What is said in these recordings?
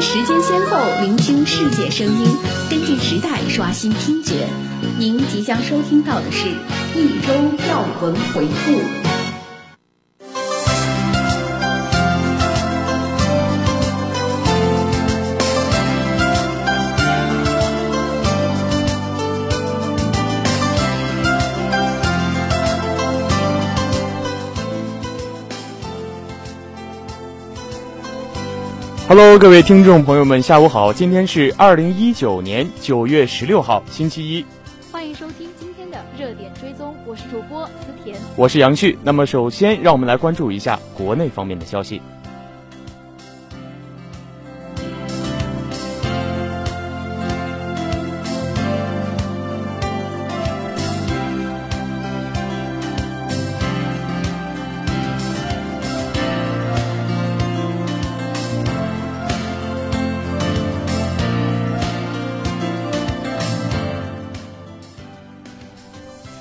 时间先后，聆听世界声音，跟进时代，刷新听觉。您即将收听到的是一周要闻回顾。Hello，各位听众朋友们，下午好！今天是二零一九年九月十六号，星期一。欢迎收听今天的热点追踪，我是主播思甜，我是杨旭。那么，首先让我们来关注一下国内方面的消息。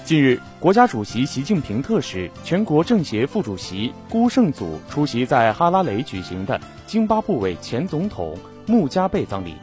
近日，国家主席习近平特使、全国政协副主席辜胜阻出席在哈拉雷举行的津巴布韦前总统穆加贝葬礼。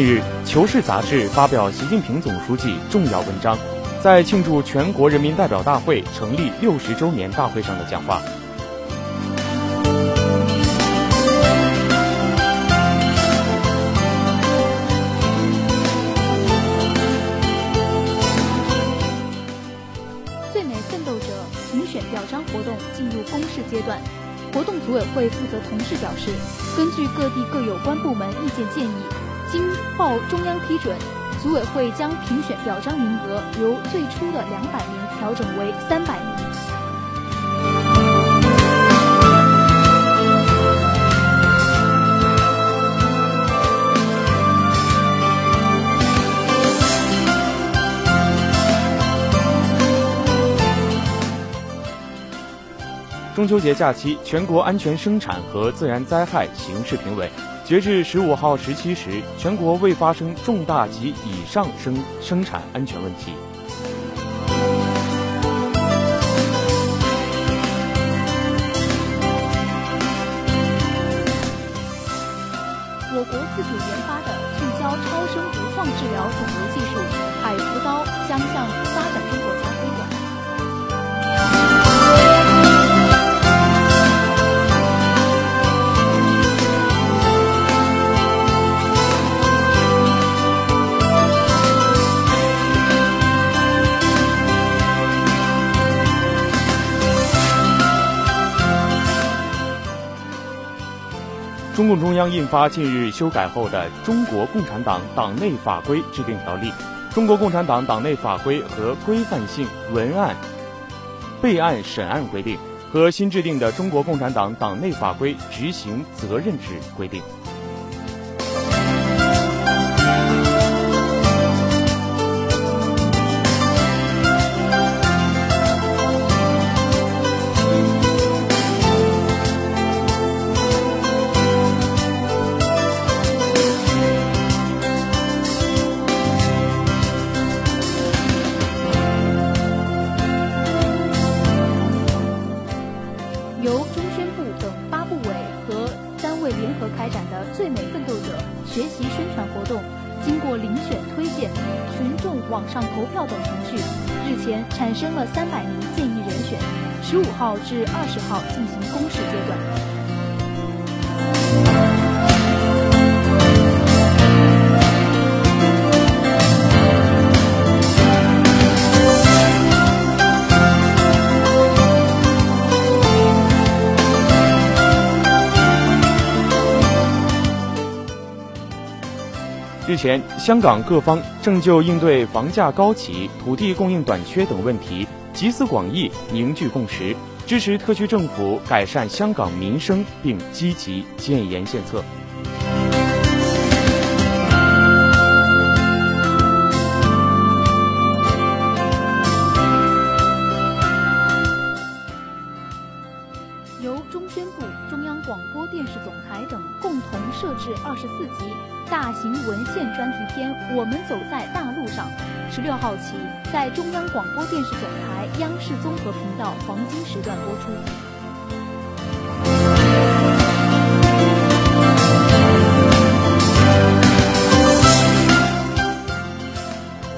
近日，《求是》杂志发表习近平总书记重要文章，在庆祝全国人民代表大会成立六十周年大会上的讲话。最美奋斗者评选表彰活动进入公示阶段，活动组委会负责同志表示，根据各地各有关部门意见建议。经报中央批准，组委会将评选表彰名额由最初的两百名调整为三百名。中秋节假期，全国安全生产和自然灾害形势评委。截至十五号十七时，全国未发生重大及以上生生产安全问题。将印发近日修改后的《中国共产党党内法规制定条例》《中国共产党党内法规和规范性文案备案审案规定》和新制定的《中国共产党党内法规执行责任制规定》。网上投票等程序，日前产生了三百名建议人选，十五号至二十号进行公示阶段。日前，香港各方正就应对房价高企、土地供应短缺等问题集思广益，凝聚共识，支持特区政府改善香港民生，并积极建言献策。走在大路上》，十六号起在中央广播电视总台央视综合频道黄金时段播出。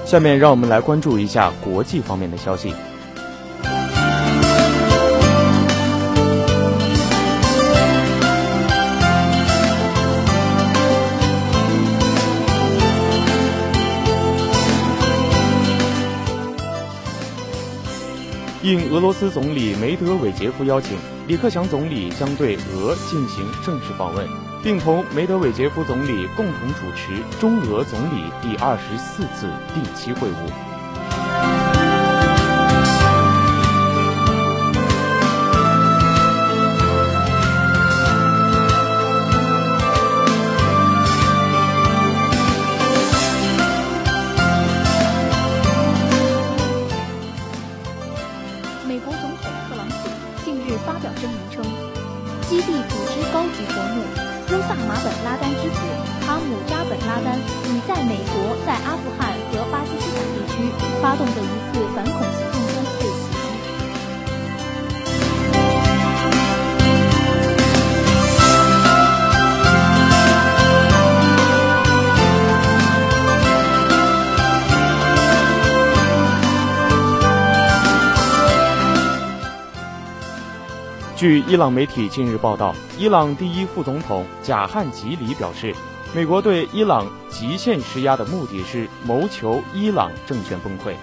下面让我们来关注一下国际方面的消息。应俄罗斯总理梅德韦杰夫邀请，李克强总理将对俄进行正式访问，并同梅德韦杰夫总理共同主持中俄总理第二十四次定期会晤。一次反恐行动中被袭击。据伊朗媒体近日报道，伊朗第一副总统贾汉吉里表示，美国对伊朗极限施压的目的是谋求伊朗政权崩溃。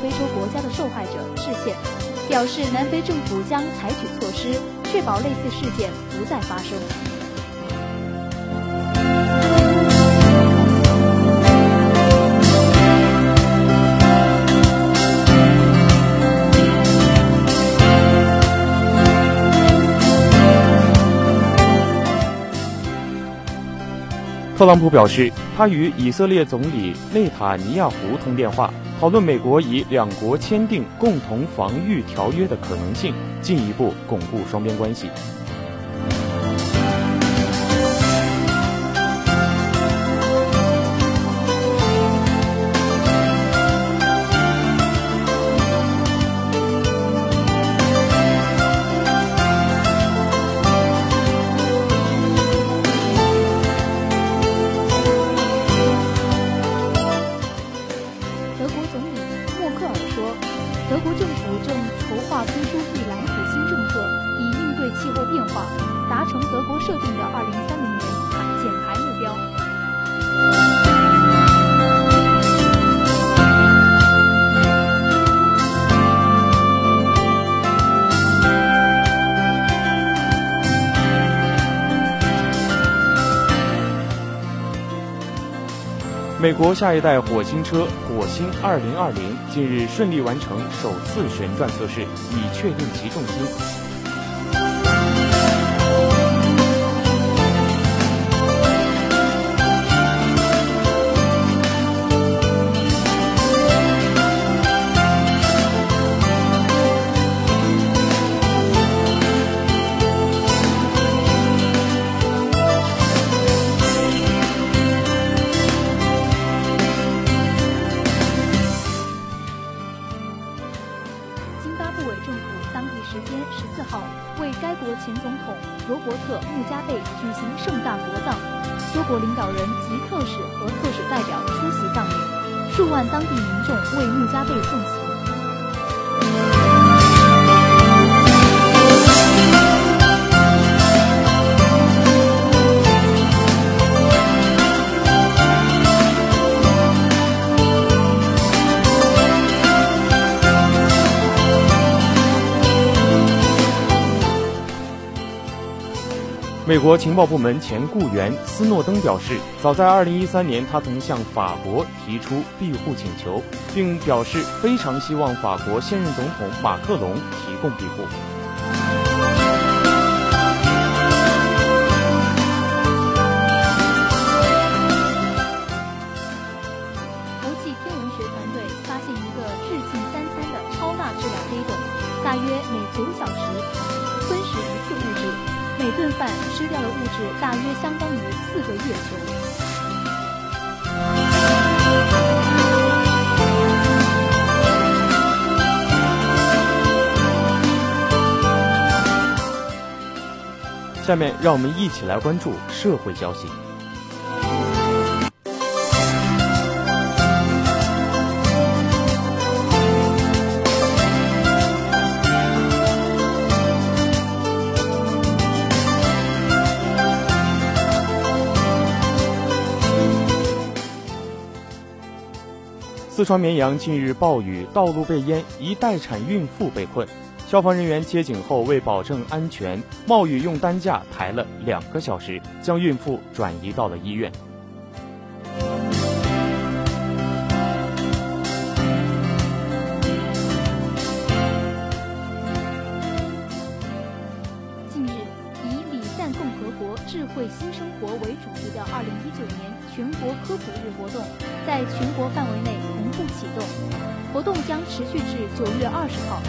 非洲国家的受害者致歉，表示南非政府将采取措施，确保类似事件不再发生。特朗普表示，他与以色列总理内塔尼亚胡通电话，讨论美国以两国签订共同防御条约的可能性，进一步巩固双边关系。美国下一代火星车火星2020近日顺利完成首次旋转测试，以确定其重心。美国情报部门前雇员斯诺登表示，早在2013年，他曾向法国提出庇护请求，并表示非常希望法国现任总统马克龙提供庇护。失掉的物质大约相当于四个月球。下面让我们一起来关注社会消息。四川绵阳近日暴雨，道路被淹，一待产孕妇被困。消防人员接警后，为保证安全，冒雨用担架抬了两个小时，将孕妇转移到了医院。二十号。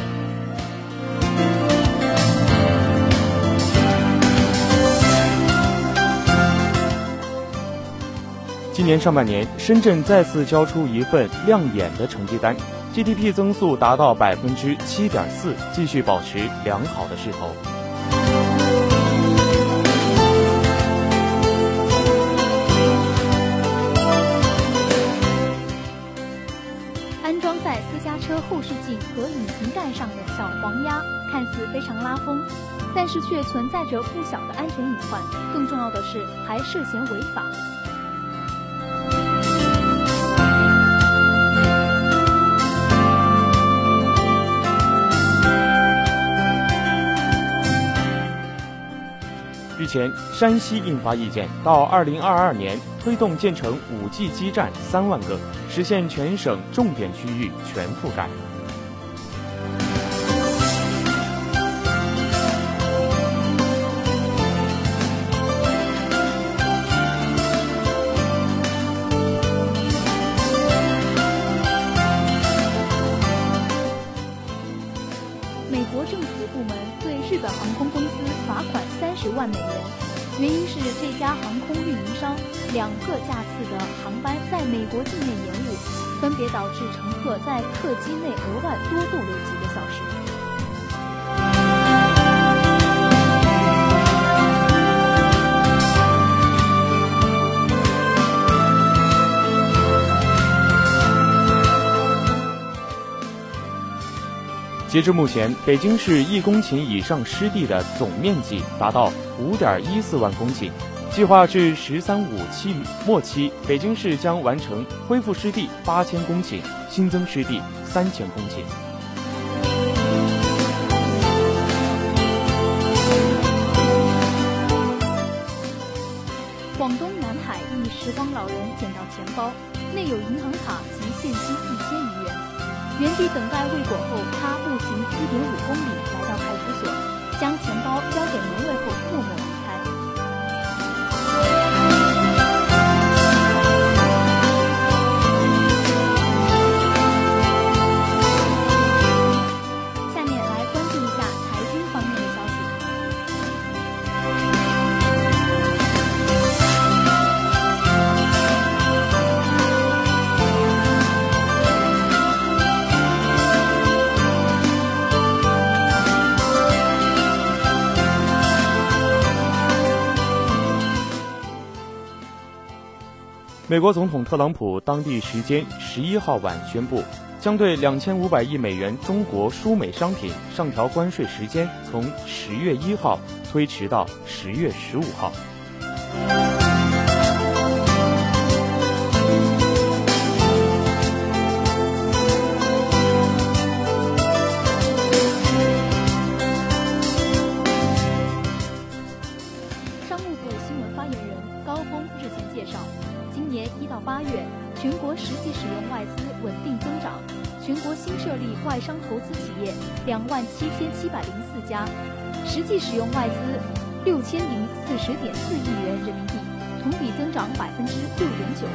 今年上半年，深圳再次交出一份亮眼的成绩单，GDP 增速达到百分之七点四，继续保持良好的势头。后视镜和引擎盖上的小黄鸭，看似非常拉风，但是却存在着不小的安全隐患。更重要的是，还涉嫌违法。前，山西印发意见，到二零二二年推动建成五 G 基站三万个，实现全省重点区域全覆盖。分别导致乘客在客机内额外多逗留几个小时。截至目前，北京市一公顷以上湿地的总面积达到五点一四万公顷。计划至“十三五”期末期，北京市将完成恢复湿地八千公顷，新增湿地三千公顷。广东南海一时光老人捡到钱包，内有银行卡及现金一千余元。原地等待未果后，他步行一点五公里来到派出所，将钱包交给门卫后美国总统特朗普当地时间十一号晚宣布，将对两千五百亿美元中国输美商品上调关税时间，从十月一号推迟到十月十五号。立外商投资企业两万七千七百零四家，实际使用外资六千零四十点四亿元人民币，同比增长百分之六点九。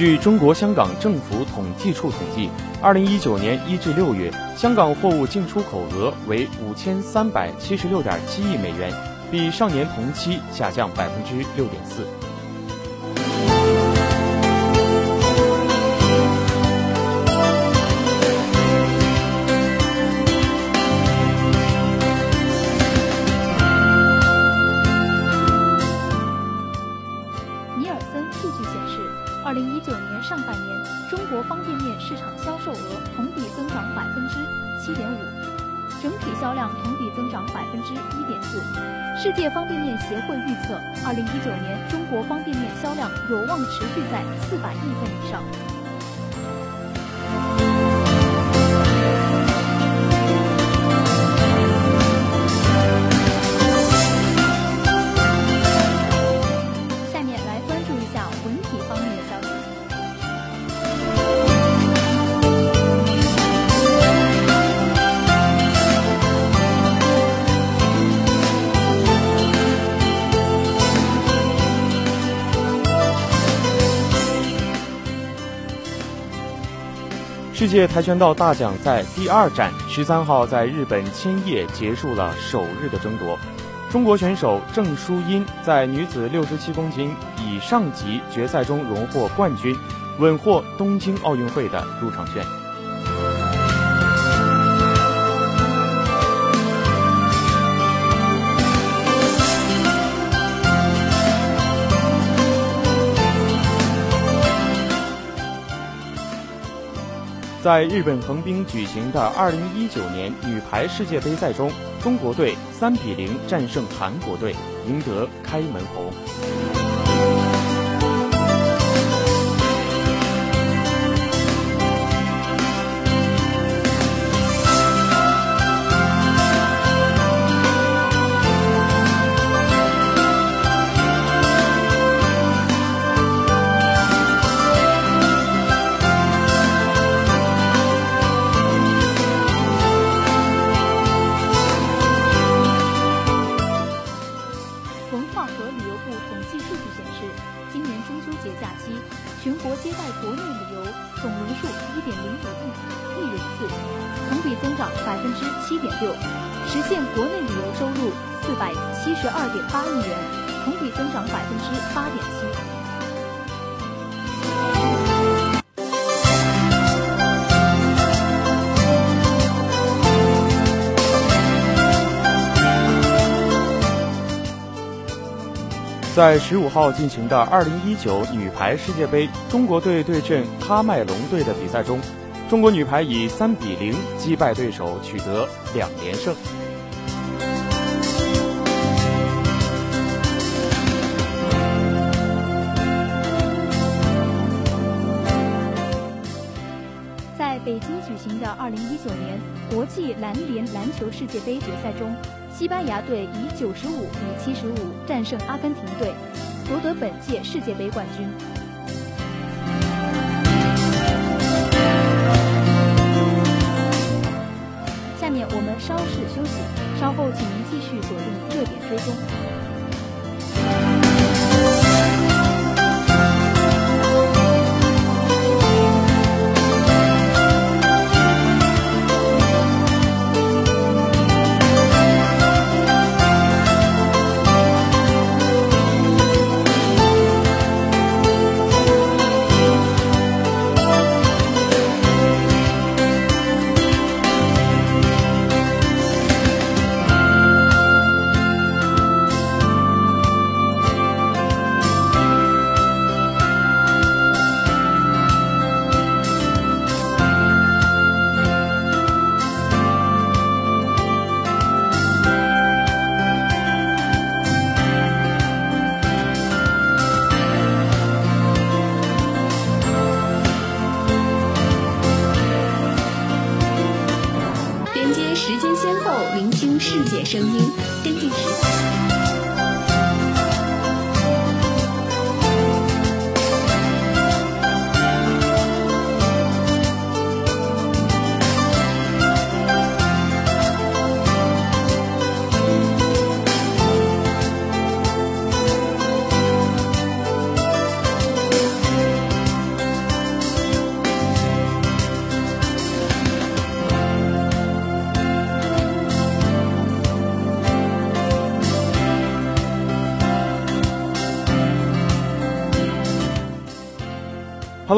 据中国香港政府统计处统计，二零一九年一至六月，香港货物进出口额为五千三百七十六点七亿美元，比上年同期下降百分之六点四。协会预测，二零一九年中国方便面销量有望持续在四百亿份以上。世界跆拳道大奖赛第二站十三号在日本千叶结束了首日的争夺，中国选手郑淑音在女子六十七公斤以上级决赛中荣获冠军，稳获东京奥运会的入场券。在日本横滨举行的2019年女排世界杯赛中，中国队3比0战胜韩国队，赢得开门红。在十五号进行的二零一九女排世界杯中国队对阵喀麦隆队的比赛中，中国女排以三比零击败对手，取得两连胜。在北京举行的二零一九年国际篮联篮球世界杯决赛中。西班牙队以九十五比七十五战胜阿根廷队，夺得本届世界杯冠军。下面我们稍事休息，稍后请您继续锁定热点追踪。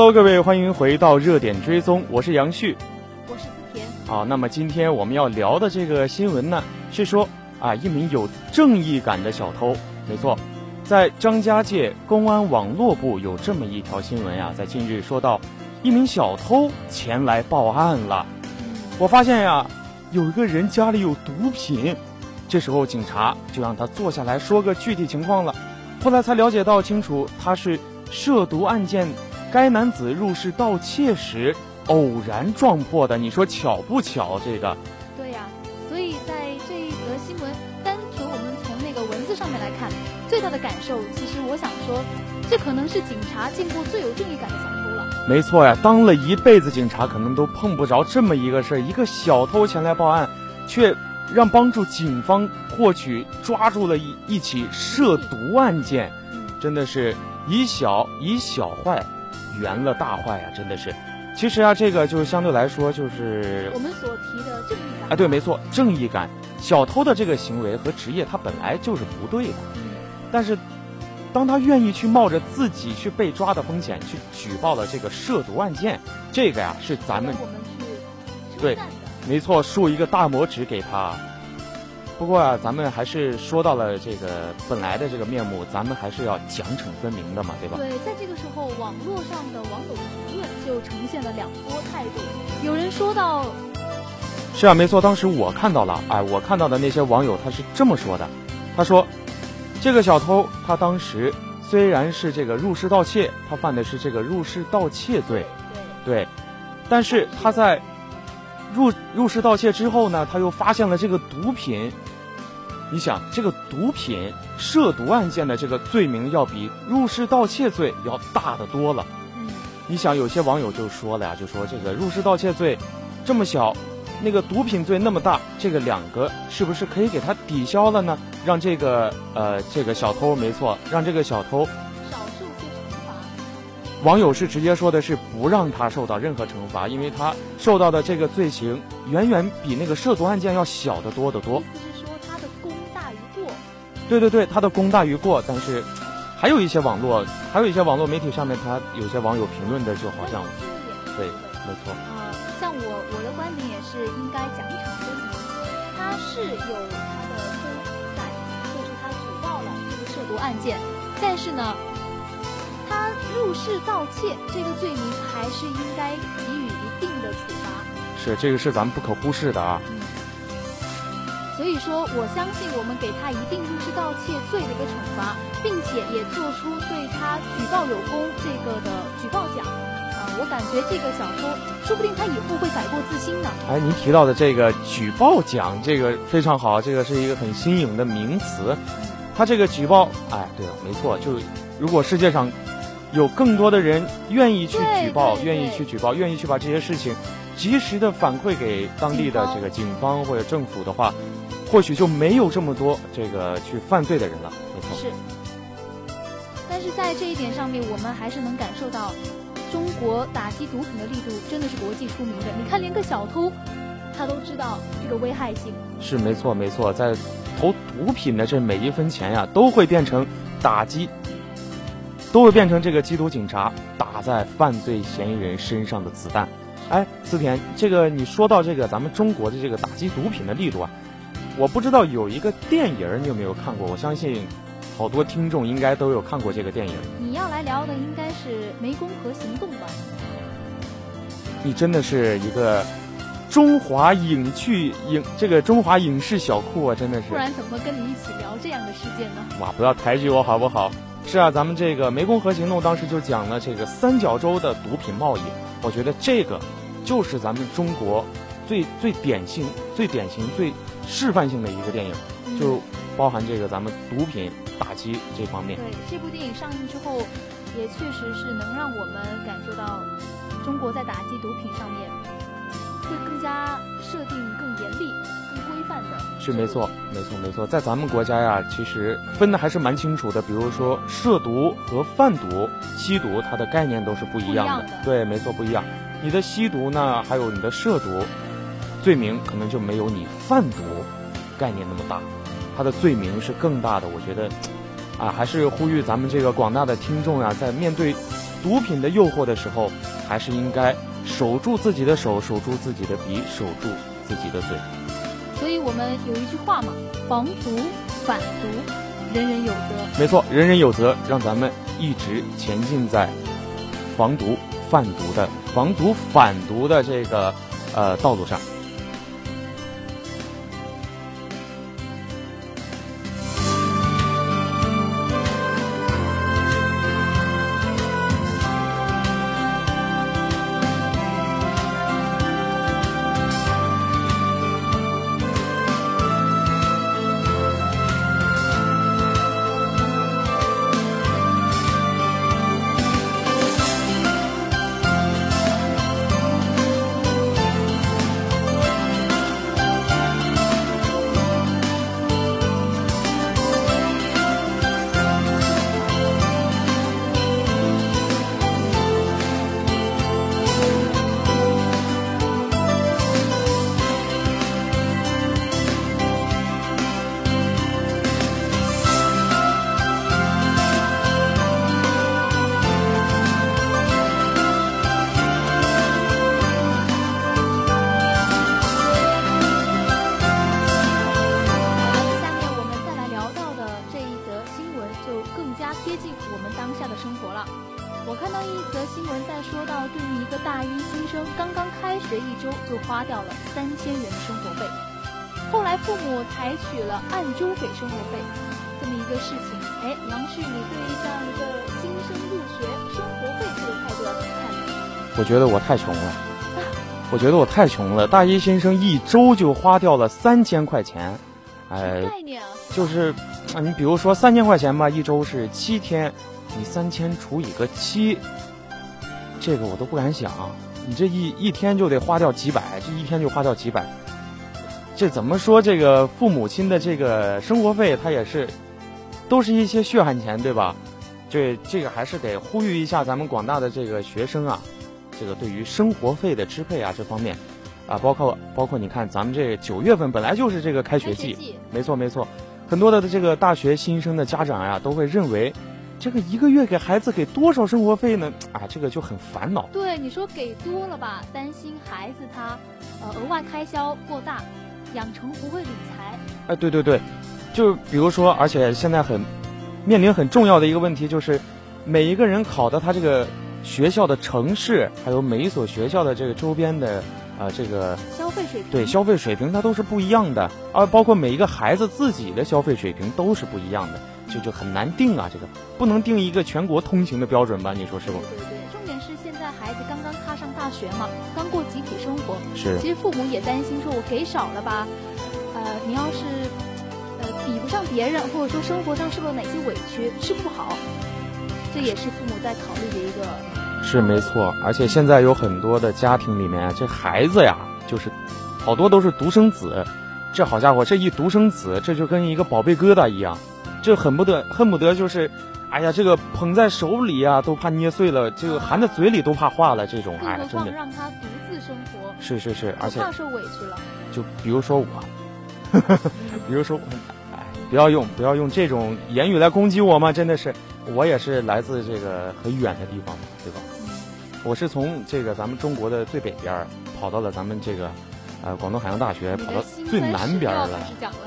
Hello，各位，欢迎回到热点追踪，我是杨旭，我是思甜。好，那么今天我们要聊的这个新闻呢，是说啊，一名有正义感的小偷，没错，在张家界公安网络部有这么一条新闻呀，在近日说到，一名小偷前来报案了，我发现呀，有一个人家里有毒品，这时候警察就让他坐下来说个具体情况了，后来才了解到清楚，他是涉毒案件。该男子入室盗窃时偶然撞破的，你说巧不巧？这个，对呀。所以在这一则新闻，单纯我们从那个文字上面来看，最大的感受，其实我想说，这可能是警察见过最有正义感的小偷了。没错呀，当了一辈子警察，可能都碰不着这么一个事儿。一个小偷前来报案，却让帮助警方获取抓住了一一起涉毒案件，真的是以小以小坏。圆了大坏呀，真的是。其实啊，这个就是相对来说，就是我们所提的正义感。哎，对，没错，正义感。小偷的这个行为和职业，他本来就是不对的。但是，当他愿意去冒着自己去被抓的风险去举报了这个涉毒案件，这个呀是咱们对，没错，竖一个大拇指给他。不过啊，咱们还是说到了这个本来的这个面目，咱们还是要奖惩分明的嘛，对吧？对，在这个时候，网络上的网友评论就呈现了两波态度。有人说到，是啊，没错，当时我看到了，哎，我看到的那些网友他是这么说的，他说，这个小偷他当时虽然是这个入室盗窃，他犯的是这个入室盗窃罪，对，但是他在入入室盗窃之后呢，他又发现了这个毒品。你想，这个毒品涉毒案件的这个罪名要比入室盗窃罪要大得多了。嗯你想，有些网友就说了呀，就说这个入室盗窃罪这么小，那个毒品罪那么大，这个两个是不是可以给他抵消了呢？让这个呃这个小偷，没错，让这个小偷。网友是直接说的是不让他受到任何惩罚，因为他受到的这个罪行远远比那个涉毒案件要小得多得多。说他的功大于过对对对，他的功大于过，但是还有一些网络，还有一些网络媒体上面，他有些网友评论的就好像，对，没错。啊，像我我的观点也是应该奖惩分明，他是有他的功在，就是他举报了这个涉毒案件，但是呢，他入室盗窃这个罪名还是应该给予一定的处罚。是，这个是咱们不可忽视的啊。嗯所以说，我相信我们给他一定入室盗窃罪的一个惩罚，并且也做出对他举报有功这个的举报奖。啊，我感觉这个小偷，说不定他以后会改过自新呢。哎，您提到的这个举报奖，这个非常好，这个是一个很新颖的名词。他这个举报，哎，对了，没错，就如果世界上有更多的人愿意去举报，愿意去举报，愿意去把这些事情及时的反馈给当地的这个警方或者政府的话。或许就没有这么多这个去犯罪的人了，没错。是，但是在这一点上面，我们还是能感受到，中国打击毒品的力度真的是国际出名的。你看，连个小偷，他都知道这个危害性。是没错，没错，在投毒品的这每一分钱呀，都会变成打击，都会变成这个缉毒警察打在犯罪嫌疑人身上的子弹。哎，思田，这个你说到这个咱们中国的这个打击毒品的力度啊。我不知道有一个电影你有没有看过？我相信好多听众应该都有看过这个电影。你要来聊的应该是《湄公河行动》吧？你真的是一个中华影剧影这个中华影视小库啊！真的是。不然怎么跟你一起聊这样的事件呢？哇，不要抬举我好不好？是啊，咱们这个《湄公河行动》当时就讲了这个三角洲的毒品贸易。我觉得这个就是咱们中国最最典型、最典型、最。示范性的一个电影，就包含这个咱们毒品打击这方面。对，这部电影上映之后，也确实是能让我们感受到中国在打击毒品上面会更加设定更严厉。规范的是没错，没错，没错。在咱们国家呀，其实分的还是蛮清楚的。比如说涉毒和贩毒、吸毒，它的概念都是不一样的。对，没错，不一样。你的吸毒呢，还有你的涉毒，罪名可能就没有你贩毒概念那么大，它的罪名是更大的。我觉得，啊，还是呼吁咱们这个广大的听众啊，在面对毒品的诱惑的时候，还是应该守住自己的手，守住自己的鼻，守住自己的嘴。我们有一句话嘛，防毒反毒，人人有责。没错，人人有责，让咱们一直前进在防毒贩毒的、防毒反毒的这个呃道路上。了按周给生活费这么一个事情，哎，杨旭，你对这样一个新生入学生活费这个态度要怎么看呢？我觉得我太穷了，我觉得我太穷了。大一新生一周就花掉了三千块钱，哎，概念啊？就是啊，你比如说三千块钱吧，一周是七天，你三千除以个七，这个我都不敢想，你这一一天就得花掉几百，这一天就花掉几百。这怎么说？这个父母亲的这个生活费，他也是，都是一些血汗钱，对吧？这这个还是得呼吁一下咱们广大的这个学生啊，这个对于生活费的支配啊这方面，啊，包括包括你看咱们这九月份本来就是这个开学季，没错没错，很多的这个大学新生的家长呀都会认为，这个一个月给孩子给多少生活费呢？啊，这个就很烦恼。对，你说给多了吧，担心孩子他呃额外开销过大。养成不会理财，哎，对对对，就比如说，而且现在很面临很重要的一个问题，就是每一个人考的他这个学校的城市，还有每一所学校的这个周边的啊这个消费水平，对消费水平它都是不一样的，而包括每一个孩子自己的消费水平都是不一样的，就就很难定啊，这个不能定一个全国通行的标准吧？你说是不？对对对，重点是现在孩子刚刚踏上大学嘛，刚过生活，是，其实父母也担心，说我给少了吧。呃，你要是呃比不上别人，或者说生活上受了哪些委屈，吃不好，这也是父母在考虑的一个。是没错，而且现在有很多的家庭里面，这孩子呀，就是好多都是独生子，这好家伙，这一独生子，这就跟一个宝贝疙瘩一样，这恨不得恨不得就是，哎呀，这个捧在手里啊，都怕捏碎了；这个含在嘴里都怕化了。这种哎，真的。让他生活。是是是，而且怕受委屈了。就比如说我。比如说，哎，不要用不要用这种言语来攻击我嘛！真的是，我也是来自这个很远的地方嘛，对吧？我是从这个咱们中国的最北边跑到了咱们这个，呃，广东海洋大学，跑到最南边了。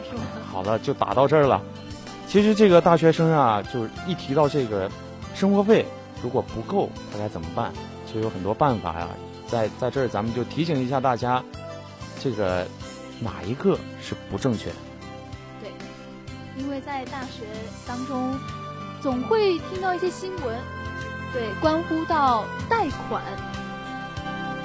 好了，就打到这儿了。其实这个大学生啊，就是一提到这个生活费如果不够，他该怎么办？其实有很多办法呀。在在这儿，咱们就提醒一下大家，这个。哪一个是不正确的？对，因为在大学当中，总会听到一些新闻，对，关乎到贷款。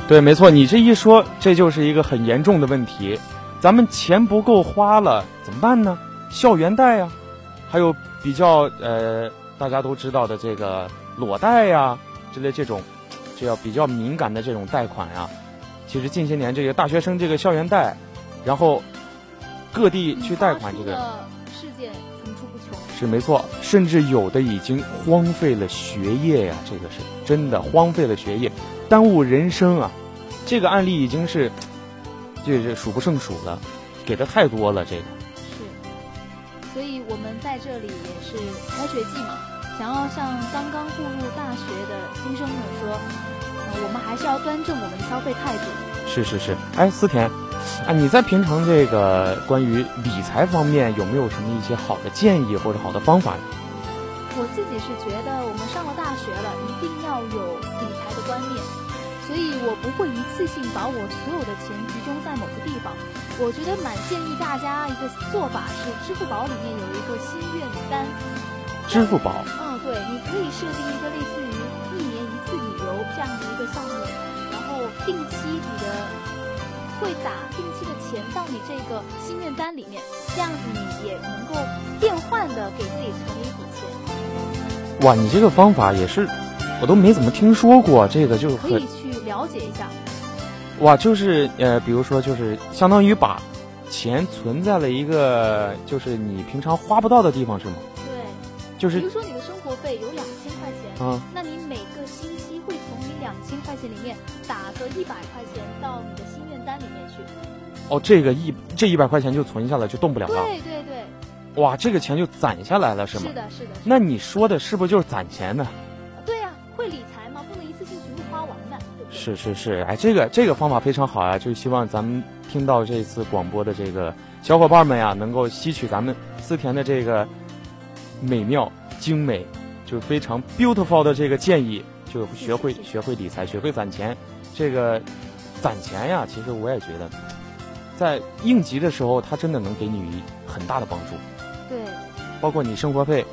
对，没错，你这一说，这就是一个很严重的问题。咱们钱不够花了怎么办呢？校园贷呀，还有比较呃大家都知道的这个裸贷呀之类这种，这要比较敏感的这种贷款呀。其实近些年这个大学生这个校园贷，然后各地去贷款这个事件层出不穷。是没错，甚至有的已经荒废了学业呀，这个是真的荒废了学业，耽误人生啊。这个案例已经是。这是数不胜数了，给的太多了，这个是，所以我们在这里也是开学季嘛，想要向刚刚步入大学的新生们说，呃，我们还是要端正我们的消费态度。是是是，哎，思甜，啊，你在平常这个关于理财方面有没有什么一些好的建议或者好的方法？我自己是觉得，我们上了大学了，一定要有理财的观念。所以我不会一次性把我所有的钱集中在某个地方。我觉得蛮建议大家一个做法是，支付宝里面有一个心愿单。支付宝。嗯，对，你可以设定一个类似于一年一次旅游这样的一个项目，然后定期你的会打定期的钱到你这个心愿单里面，这样子你也能够变换的给自己存一笔钱。哇，你这个方法也是，我都没怎么听说过，这个就可以去。了解一下，哇，就是呃，比如说，就是相当于把钱存在了一个就是你平常花不到的地方，是吗？对，就是比如说你的生活费有两千块钱，嗯，那你每个星期会从你两千块钱里面打个一百块钱到你的心愿单里面去。哦，这个一这一百块钱就存下来，就动不了了。对对对。哇，这个钱就攒下来了，是吗？是的，是的。那你说的是不是就是攒钱呢？对呀，会理财嘛，不能一次性全部花完的。是是是，哎，这个这个方法非常好啊！就希望咱们听到这次广播的这个小伙伴们呀，能够吸取咱们思田的这个美妙、精美，就非常 beautiful 的这个建议，就学会学会理财，学会攒钱。这个攒钱呀，其实我也觉得，在应急的时候，它真的能给你很大的帮助。对，包括你生活费，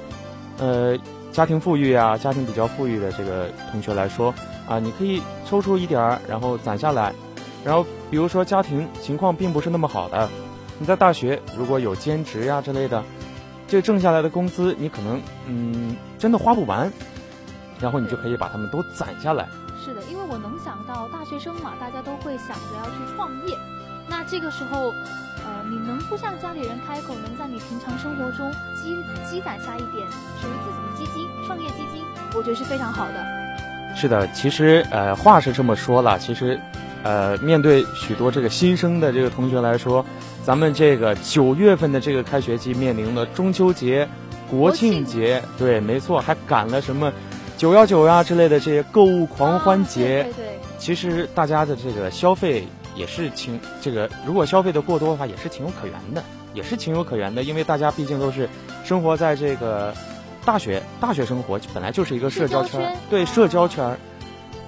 呃。家庭富裕啊，家庭比较富裕的这个同学来说啊，你可以抽出一点儿，然后攒下来。然后，比如说家庭情况并不是那么好的，你在大学如果有兼职呀之类的，这挣下来的工资你可能嗯真的花不完，然后你就可以把它们都攒下来。是的，因为我能想到大学生嘛，大家都会想着要去创业，那这个时候。呃，你能不向家里人开口，能在你平常生活中积积攒下一点属于自己的基金，创业基金，我觉得是非常好的。是的，其实呃话是这么说了，其实，呃面对许多这个新生的这个同学来说，咱们这个九月份的这个开学季面临了中秋节、国庆节，对，没错，还赶了什么九幺九呀之类的这些购物狂欢节。对对。其实大家的这个消费。也是情这个，如果消费的过多的话，也是情有可原的，也是情有可原的，因为大家毕竟都是生活在这个大学，大学生活本来就是一个社交圈，对社交圈，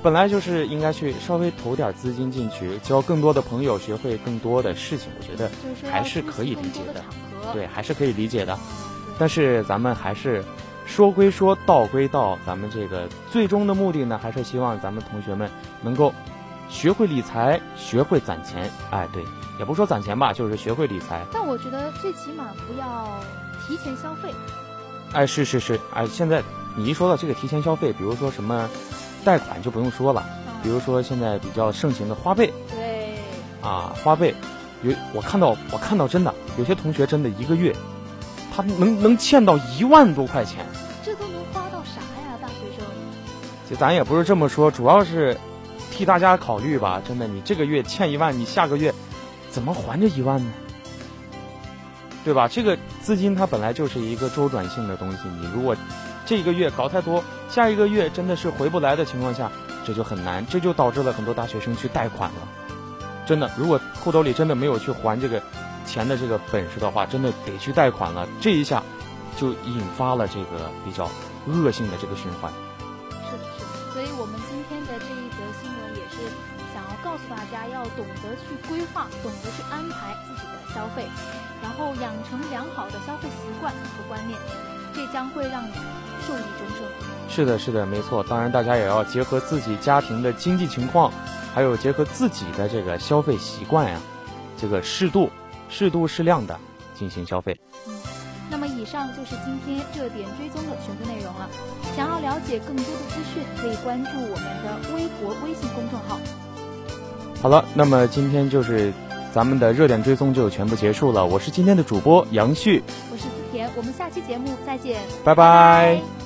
本来就是应该去稍微投点资金进去，交更多的朋友，学会更多的事情，我觉得还是可以理解的，对，还是可以理解的。但是咱们还是说归说，道归道，咱们这个最终的目的呢，还是希望咱们同学们能够。学会理财，学会攒钱，哎，对，也不说攒钱吧，就是学会理财。但我觉得最起码不要提前消费。哎，是是是，哎，现在你一说到这个提前消费，比如说什么贷款就不用说了，比如说现在比较盛行的花呗。对。啊，花呗，有我看到我看到真的有些同学真的一个月，他能能欠到一万多块钱。这都能花到啥呀，大学生？就咱也不是这么说，主要是。替大家考虑吧，真的，你这个月欠一万，你下个月怎么还这一万呢？对吧？这个资金它本来就是一个周转性的东西，你如果这一个月搞太多，下一个月真的是回不来的情况下，这就很难，这就导致了很多大学生去贷款了。真的，如果裤兜里真的没有去还这个钱的这个本事的话，真的得去贷款了。这一下就引发了这个比较恶性的这个循环。是的，是的，所以我们今天的这一则新闻也是想要。告诉大家要懂得去规划，懂得去安排自己的消费，然后养成良好的消费习惯和观念，这将会让你受益终生。是的，是的，没错。当然，大家也要结合自己家庭的经济情况，还有结合自己的这个消费习惯呀，这个适度适度适量的进行消费。嗯，那么以上就是今天热点追踪的全部内容了。想要了解更多的资讯，可以关注我们的微博、微信公众号。好了，那么今天就是咱们的热点追踪就全部结束了。我是今天的主播杨旭，我是我们下期节目再见，拜拜。